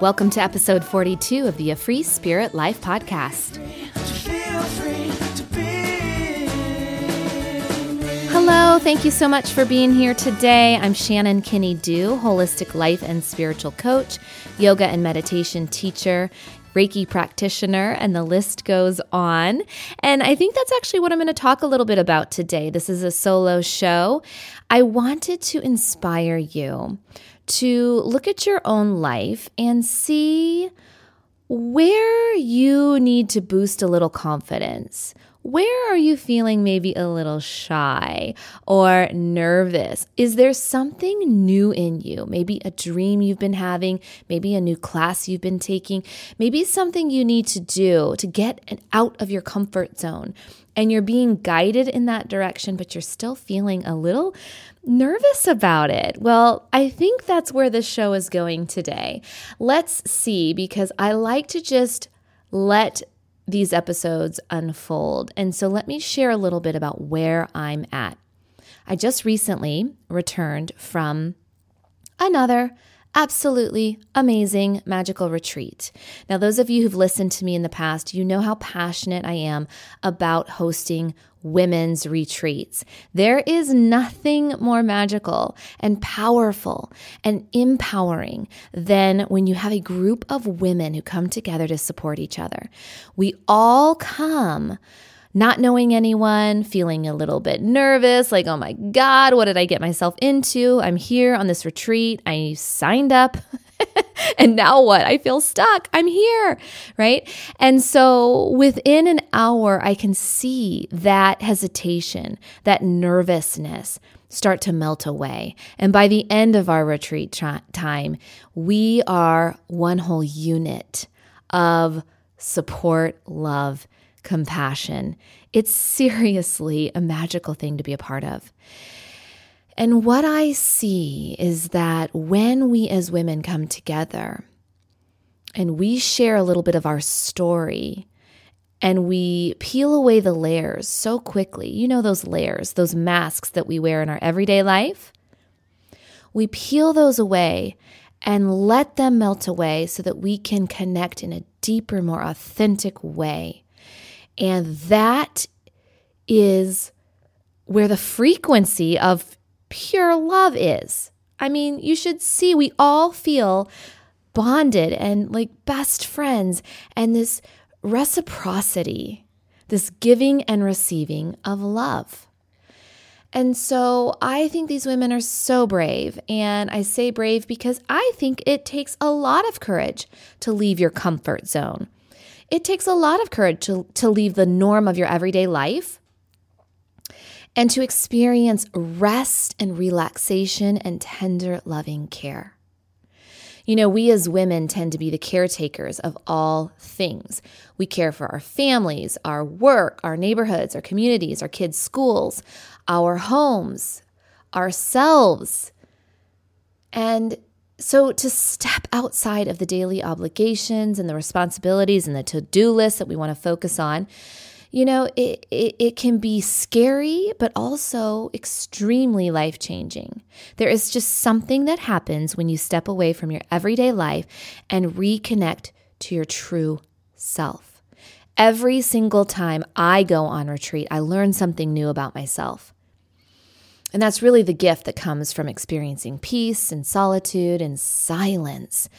Welcome to episode 42 of the A Free Spirit Life podcast. Hello, thank you so much for being here today. I'm Shannon Kinney Dew, holistic life and spiritual coach, yoga and meditation teacher, Reiki practitioner, and the list goes on. And I think that's actually what I'm going to talk a little bit about today. This is a solo show. I wanted to inspire you to look at your own life and see where you need to boost a little confidence. Where are you feeling maybe a little shy or nervous? Is there something new in you? Maybe a dream you've been having, maybe a new class you've been taking, maybe something you need to do to get out of your comfort zone. And you're being guided in that direction, but you're still feeling a little nervous about it. Well, I think that's where the show is going today. Let's see, because I like to just let these episodes unfold. And so let me share a little bit about where I'm at. I just recently returned from another absolutely amazing magical retreat. Now, those of you who've listened to me in the past, you know how passionate I am about hosting women's retreats. There is nothing more magical and powerful and empowering than when you have a group of women who come together to support each other. We all come not knowing anyone, feeling a little bit nervous, like, oh my God, what did I get myself into? I'm here on this retreat. I signed up. and now what? I feel stuck. I'm here, right? And so within an hour, I can see that hesitation, that nervousness start to melt away. And by the end of our retreat time, we are one whole unit of support, love, compassion. It's seriously a magical thing to be a part of. And what I see is that when we as women come together and we share a little bit of our story, and we peel away the layers so quickly. You know, those layers, those masks that we wear in our everyday life? We peel those away and let them melt away so that we can connect in a deeper, more authentic way. And that is where the frequency of pure love is. I mean, you should see, we all feel bonded and like best friends, and this reciprocity, this giving and receiving of love. And so I think these women are so brave. And I say brave because I think it takes a lot of courage to leave your comfort zone. It takes a lot of courage to, to leave the norm of your everyday life and to experience rest and relaxation and tender, loving care. You know, we as women tend to be the caretakers of all things. We care for our families, our work, our neighborhoods, our communities, our kids' schools, our homes, ourselves. And so, to step outside of the daily obligations and the responsibilities and the to do list that we want to focus on, you know, it, it, it, can be scary, but also extremely life changing. There is just something that happens when you step away from your everyday life and reconnect to your true self. Every single time I go on retreat, I learn something new about myself. And that's really the gift that comes from experiencing peace and solitude and silence.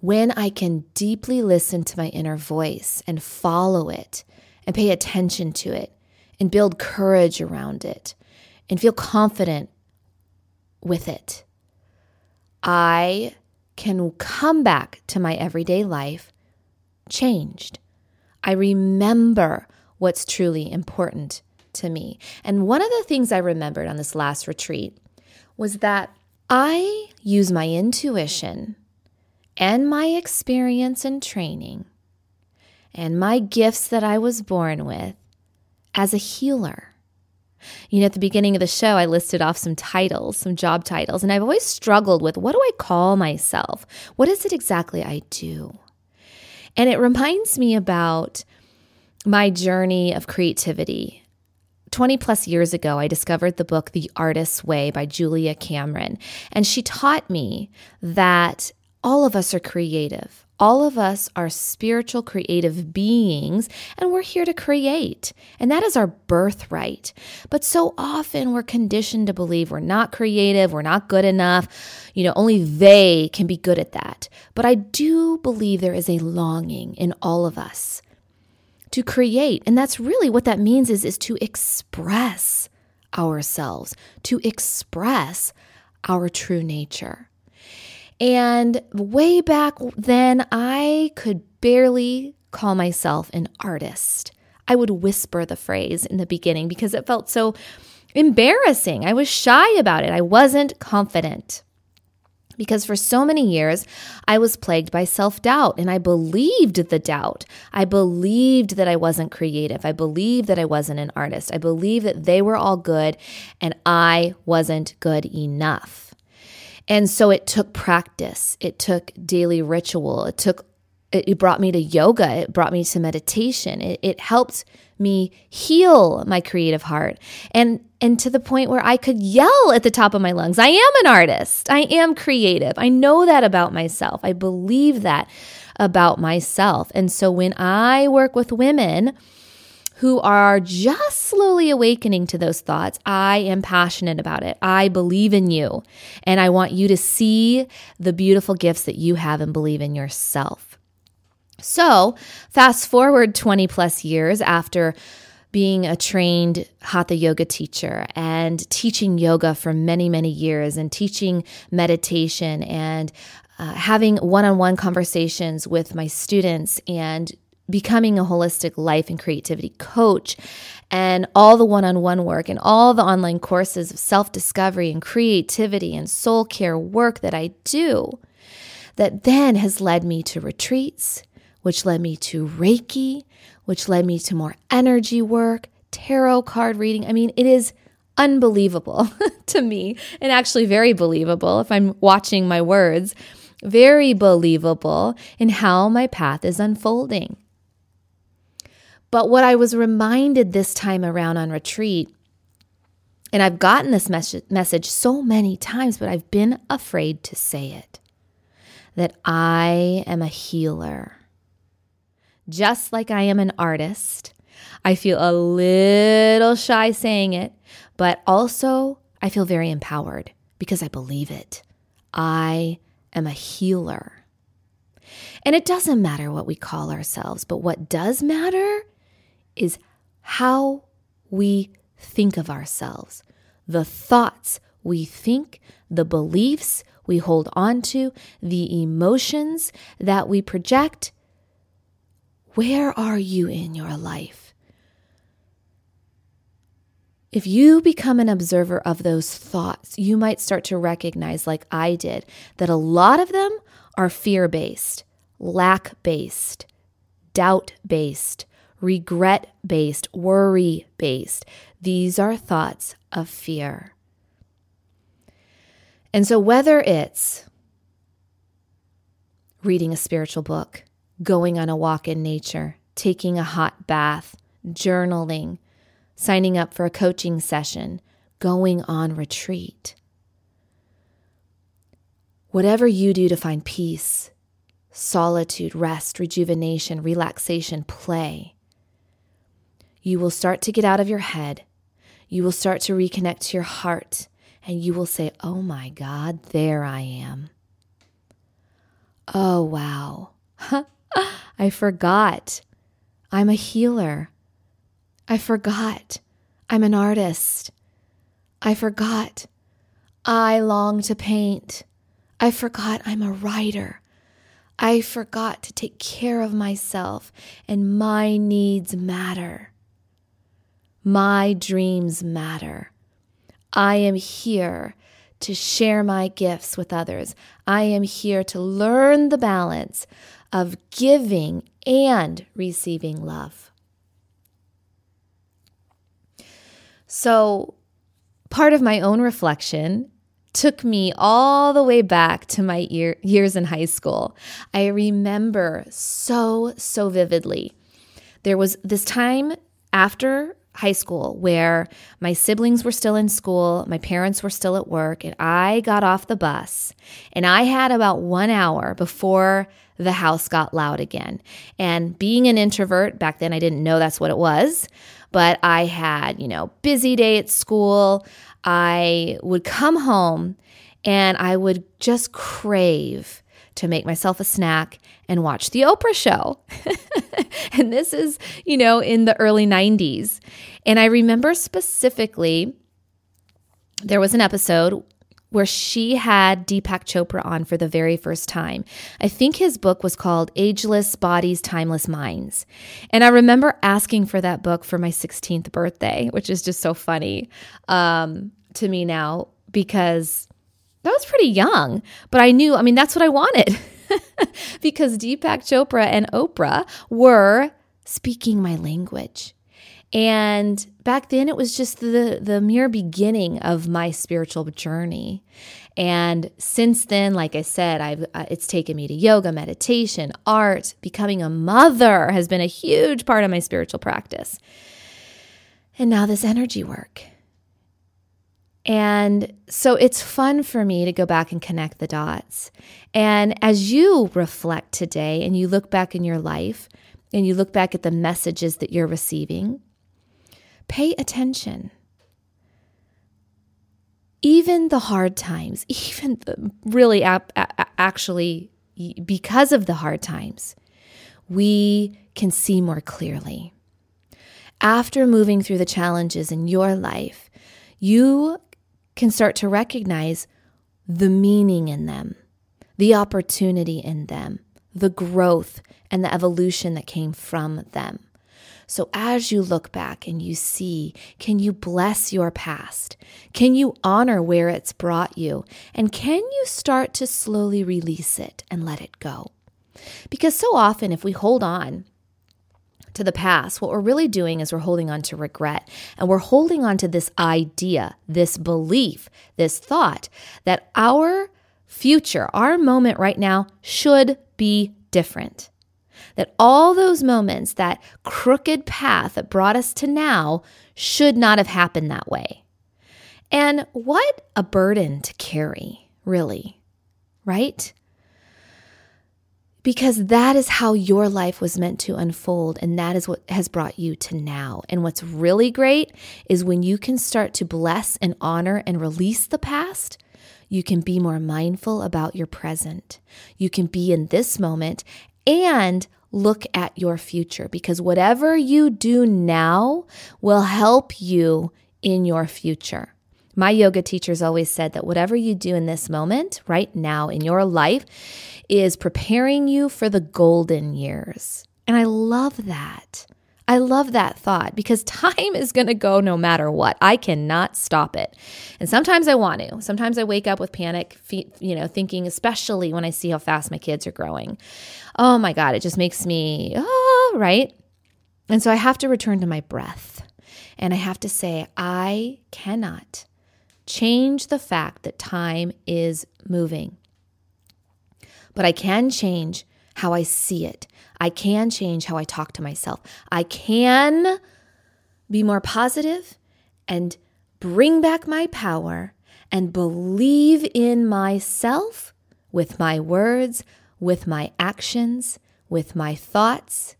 When I can deeply listen to my inner voice and follow it and pay attention to it and build courage around it and feel confident with it, I can come back to my everyday life changed. I remember what's truly important to me. And one of the things I remembered on this last retreat was that I use my intuition and my experience and training and my gifts that I was born with as a healer. You know, at the beginning of the show, I listed off some titles, some job titles, and I've always struggled with what do I call myself? What is it exactly I do? And it reminds me about my journey of creativity 20 plus years ago, I discovered the book The Artist's Way by Julia Cameron. And she taught me that all of us are creative. All of us are spiritual, creative beings, and we're here to create. And that is our birthright. But so often we're conditioned to believe we're not creative, we're not good enough. You know, only they can be good at that. But I do believe there is a longing in all of us to create. And that's really what that means is, is to express ourselves, to express our true nature. And way back then, I could barely call myself an artist. I would whisper the phrase in the beginning because it felt so embarrassing. I was shy about it. I wasn't confident. Because for so many years, I was plagued by self doubt and I believed the doubt. I believed that I wasn't creative. I believed that I wasn't an artist. I believed that they were all good and I wasn't good enough. And so it took practice, it took daily ritual, it took it brought me to yoga, it brought me to meditation. It, it helped me heal my creative heart and and to the point where I could yell at the top of my lungs, I am an artist. I am creative. I know that about myself. I believe that about myself. And so when I work with women, who are just slowly awakening to those thoughts, I am passionate about it. I believe in you. And I want you to see the beautiful gifts that you have and believe in yourself. So, fast forward 20 plus years after being a trained hatha yoga teacher and teaching yoga for many, many years and teaching meditation and uh, having one on one conversations with my students and becoming a holistic life and creativity coach and all the one on one work and all the online courses of self discovery and creativity and soul care work that I do, that then has led me to retreats, which led me to Reiki, which led me to more energy work, tarot card reading. I mean, it is unbelievable to me and actually very believable if I'm watching my words. Very believable in how my path is unfolding. But what I was reminded this time around on retreat, and I've gotten this mes- message so many times, but I've been afraid to say it that I am a healer. Just like I am an artist, I feel a little shy saying it, but also I feel very empowered because I believe it. I am a healer. And it doesn't matter what we call ourselves, but what does matter is how we think of ourselves, the thoughts we think, the beliefs we hold on to, the emotions that we project. Where are you in your life? If you become an observer of those thoughts, you might start to recognize, like I did, that a lot of them are fear based, lack based, doubt based, regret based, worry based. These are thoughts of fear. And so, whether it's reading a spiritual book, going on a walk in nature, taking a hot bath, journaling, signing up for a coaching session, going on retreat, whatever you do to find peace, solitude, rest, rejuvenation, relaxation, play, you will start to get out of your head. You will start to reconnect to your heart, and you will say, Oh my God, there I am. Oh, wow. I forgot. I'm a healer. I forgot. I'm an artist. I forgot. I long to paint. I forgot I'm a writer. I forgot to take care of myself, and my needs matter. My dreams matter. I am here to share my gifts with others. I am here to learn the balance of giving and receiving love. So, part of my own reflection took me all the way back to my year, years in high school. I remember so, so vividly. There was this time after high school where my siblings were still in school, my parents were still at work, and I got off the bus and I had about one hour before the house got loud again. And being an introvert, back then I didn't know that's what it was, but I had, you know, busy day at school. I would come home and I would just crave to make myself a snack and watch the Oprah show. and this is, you know, in the early 90s. And I remember specifically there was an episode where she had Deepak Chopra on for the very first time. I think his book was called Ageless Bodies, Timeless Minds. And I remember asking for that book for my 16th birthday, which is just so funny um, to me now because that was pretty young. But I knew, I mean, that's what I wanted. because Deepak Chopra and Oprah were speaking my language. And back then it was just the the mere beginning of my spiritual journey. And since then, like I said, I've uh, it's taken me to yoga, meditation, art, becoming a mother has been a huge part of my spiritual practice. And now this energy work. And so it's fun for me to go back and connect the dots. And as you reflect today and you look back in your life and you look back at the messages that you're receiving, pay attention. Even the hard times, even the, really actually because of the hard times, we can see more clearly. After moving through the challenges in your life, you can start to recognize the meaning in them, the opportunity in them, the growth and the evolution that came from them. So, as you look back and you see, can you bless your past? Can you honor where it's brought you? And can you start to slowly release it and let it go? Because so often, if we hold on to the past, what we're really doing is we're holding on to regret and we're holding on to this idea, this belief, this thought that our future, our moment right now should be different. That all those moments, that crooked path that brought us to now, should not have happened that way. And what a burden to carry, really, right? because that is how your life was meant to unfold. And that is what has brought you to now. And what's really great is when you can start to bless and honor and release the past, you can be more mindful about your present. You can be in this moment and look at your future because whatever you do now will help you in your future. My yoga teachers always said that whatever you do in this moment, right now in your life, is preparing you for the golden years. And I love that. I love that thought because time is going to go no matter what. I cannot stop it. And sometimes I want to. Sometimes I wake up with panic, you know, thinking, especially when I see how fast my kids are growing. Oh my God, it just makes me, oh, right? And so I have to return to my breath. And I have to say, I cannot change the fact that time is moving. But I can change how I see it. I can change how I talk to myself. I can be more positive and bring back my power and believe in myself with my words, with my actions, with my thoughts.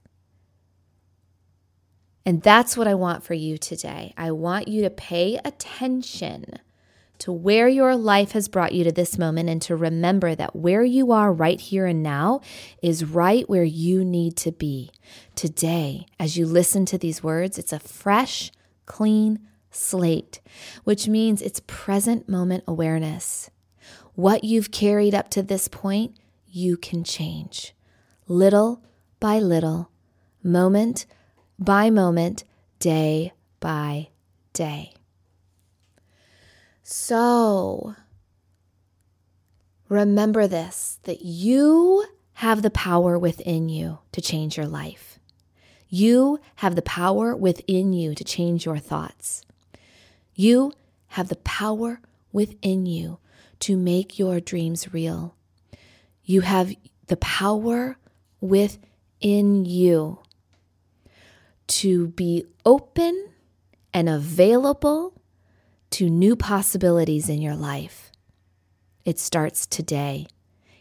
And that's what I want for you today. I want you to pay attention to where your life has brought you to this moment and to remember that where you are right here and now is right where you need to be. Today, as you listen to these words, it's a fresh, clean slate, which means it's present moment awareness. What you've carried up to this point, you can change little by little, moment by moment, day by day. So remember this that you have the power within you to change your life. You have the power within you to change your thoughts. You have the power within you to make your dreams real. You have the power within you to be open and available to new possibilities in your life. It starts today.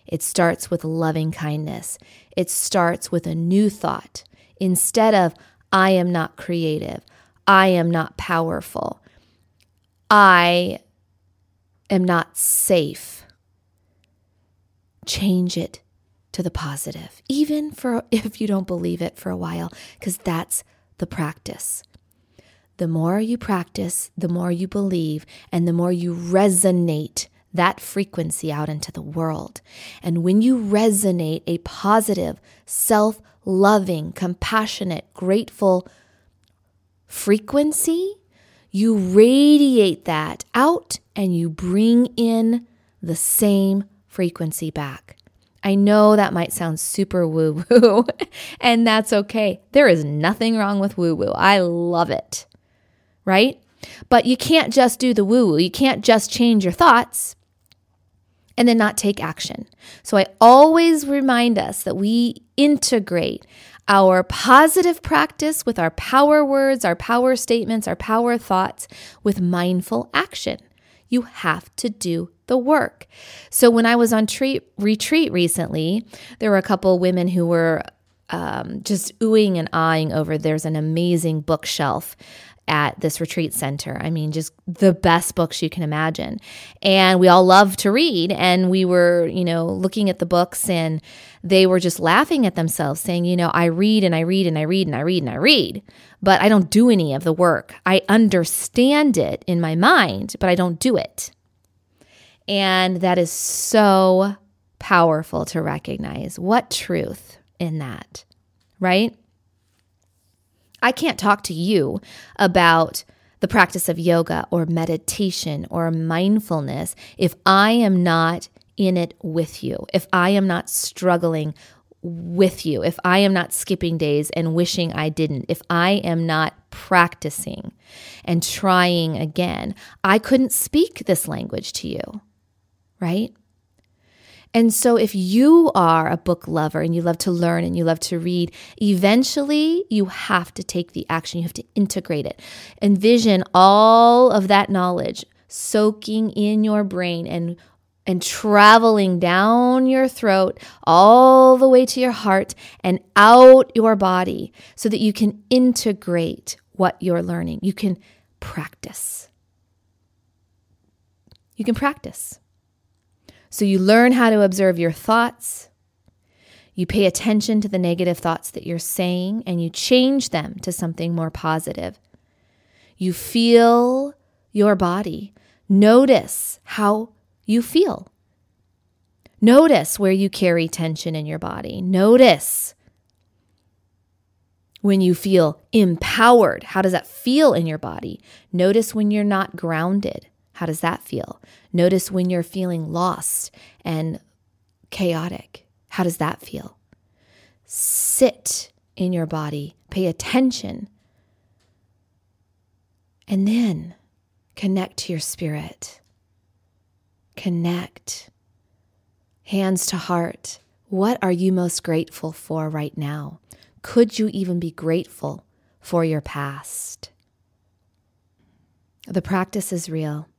It starts with loving kindness. It starts with a new thought. Instead of, I am not creative, I am not powerful, I am not safe. Change it to the positive, even for if you don't believe it for a while, because that's the practice. The more you practice, the more you believe, and the more you resonate that frequency out into the world. And when you resonate a positive, self loving, compassionate, grateful frequency, you radiate that out and you bring in the same frequency back. I know that might sound super woo woo, and that's okay. There is nothing wrong with woo woo. I love it, right? But you can't just do the woo woo. You can't just change your thoughts and then not take action. So I always remind us that we integrate our positive practice with our power words, our power statements, our power thoughts with mindful action. You have to do the work. So when I was on treat, retreat recently, there were a couple women who were um, just oohing and eyeing over there's an amazing bookshelf at this retreat center. I mean, just the best books you can imagine. And we all love to read. And we were, you know, looking at the books and they were just laughing at themselves, saying, you know, I read and I read and I read and I read and I read, but I don't do any of the work. I understand it in my mind, but I don't do it. And that is so powerful to recognize. What truth in that, right? I can't talk to you about the practice of yoga or meditation or mindfulness if I am not in it with you, if I am not struggling with you, if I am not skipping days and wishing I didn't, if I am not practicing and trying again, I couldn't speak this language to you, right? And so, if you are a book lover and you love to learn and you love to read, eventually you have to take the action. You have to integrate it. Envision all of that knowledge soaking in your brain and and traveling down your throat all the way to your heart and out your body so that you can integrate what you're learning. You can practice. You can practice. So you learn how to observe your thoughts. You pay attention to the negative thoughts that you're saying and you change them to something more positive. You feel your body. Notice how you feel. Notice where you carry tension in your body. Notice when you feel empowered. How does that feel in your body? Notice when you're not grounded. How does that feel? Notice when you're feeling lost and chaotic. How does that feel? Sit in your body, pay attention, and then connect to your spirit. Connect. Hands to heart. What are you most grateful for right now? Could you even be grateful for your past? The practice is real.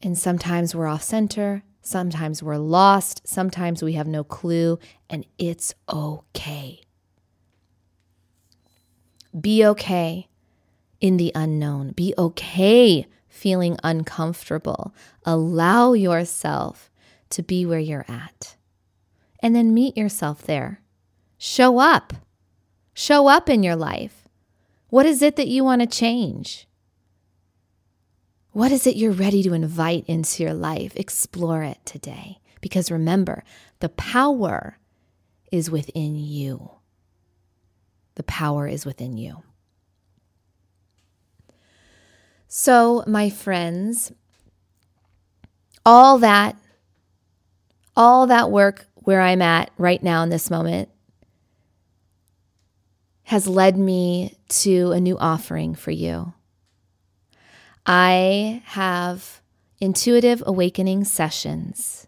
And sometimes we're off center, sometimes we're lost, sometimes we have no clue, and it's okay. Be okay in the unknown. Be okay feeling uncomfortable. Allow yourself to be where you're at. And then meet yourself there. Show up. Show up in your life. What is it that you want to change? What is it you're ready to invite into your life? Explore it today. Because remember, the power is within you. The power is within you. So, my friends, all that, all that work where I'm at right now in this moment has led me to a new offering for you. I have intuitive awakening sessions.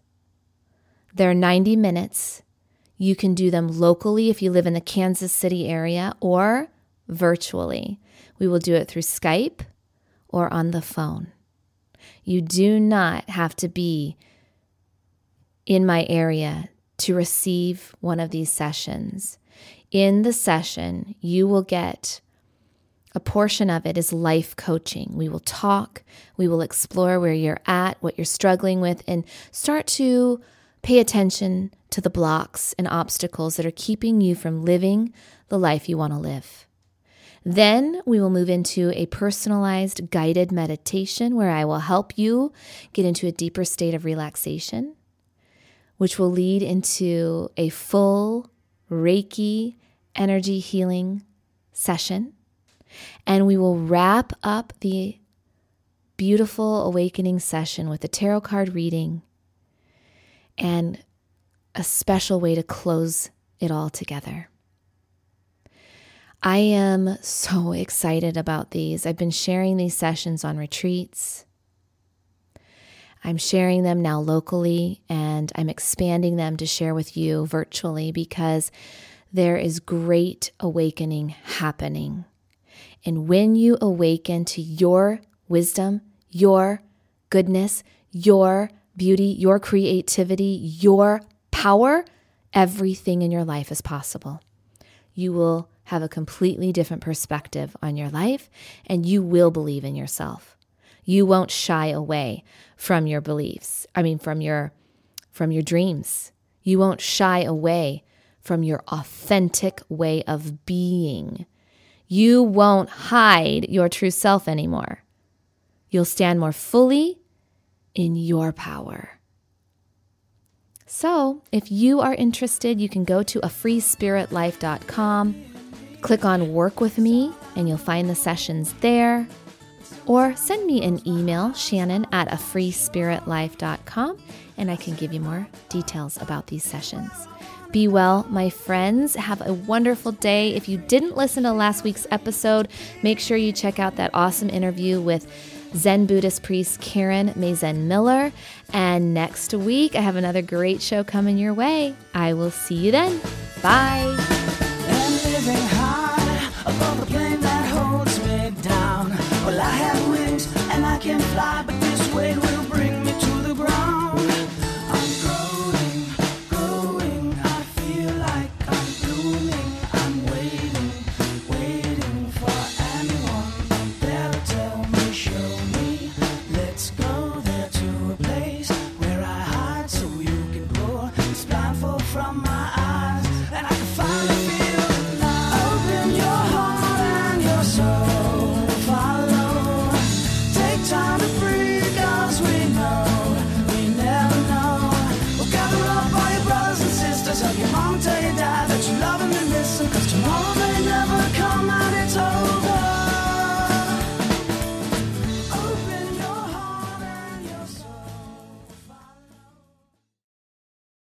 They're 90 minutes. You can do them locally if you live in the Kansas City area or virtually. We will do it through Skype or on the phone. You do not have to be in my area to receive one of these sessions. In the session, you will get a portion of it is life coaching. We will talk, we will explore where you're at, what you're struggling with, and start to pay attention to the blocks and obstacles that are keeping you from living the life you want to live. Then we will move into a personalized guided meditation where I will help you get into a deeper state of relaxation, which will lead into a full Reiki energy healing session. And we will wrap up the beautiful awakening session with a tarot card reading and a special way to close it all together. I am so excited about these. I've been sharing these sessions on retreats. I'm sharing them now locally and I'm expanding them to share with you virtually because there is great awakening happening. And when you awaken to your wisdom, your goodness, your beauty, your creativity, your power, everything in your life is possible. You will have a completely different perspective on your life and you will believe in yourself. You won't shy away from your beliefs. I mean from your from your dreams. You won't shy away from your authentic way of being. You won't hide your true self anymore. You'll stand more fully in your power. So, if you are interested, you can go to afreespiritlife.com Click on Work with Me, and you'll find the sessions there. Or send me an email, shannon at a freespiritlife.com, and I can give you more details about these sessions. Be well, my friends. Have a wonderful day. If you didn't listen to last week's episode, make sure you check out that awesome interview with Zen Buddhist priest Karen Maezen Miller. And next week, I have another great show coming your way. I will see you then. Bye. can fly, but this weight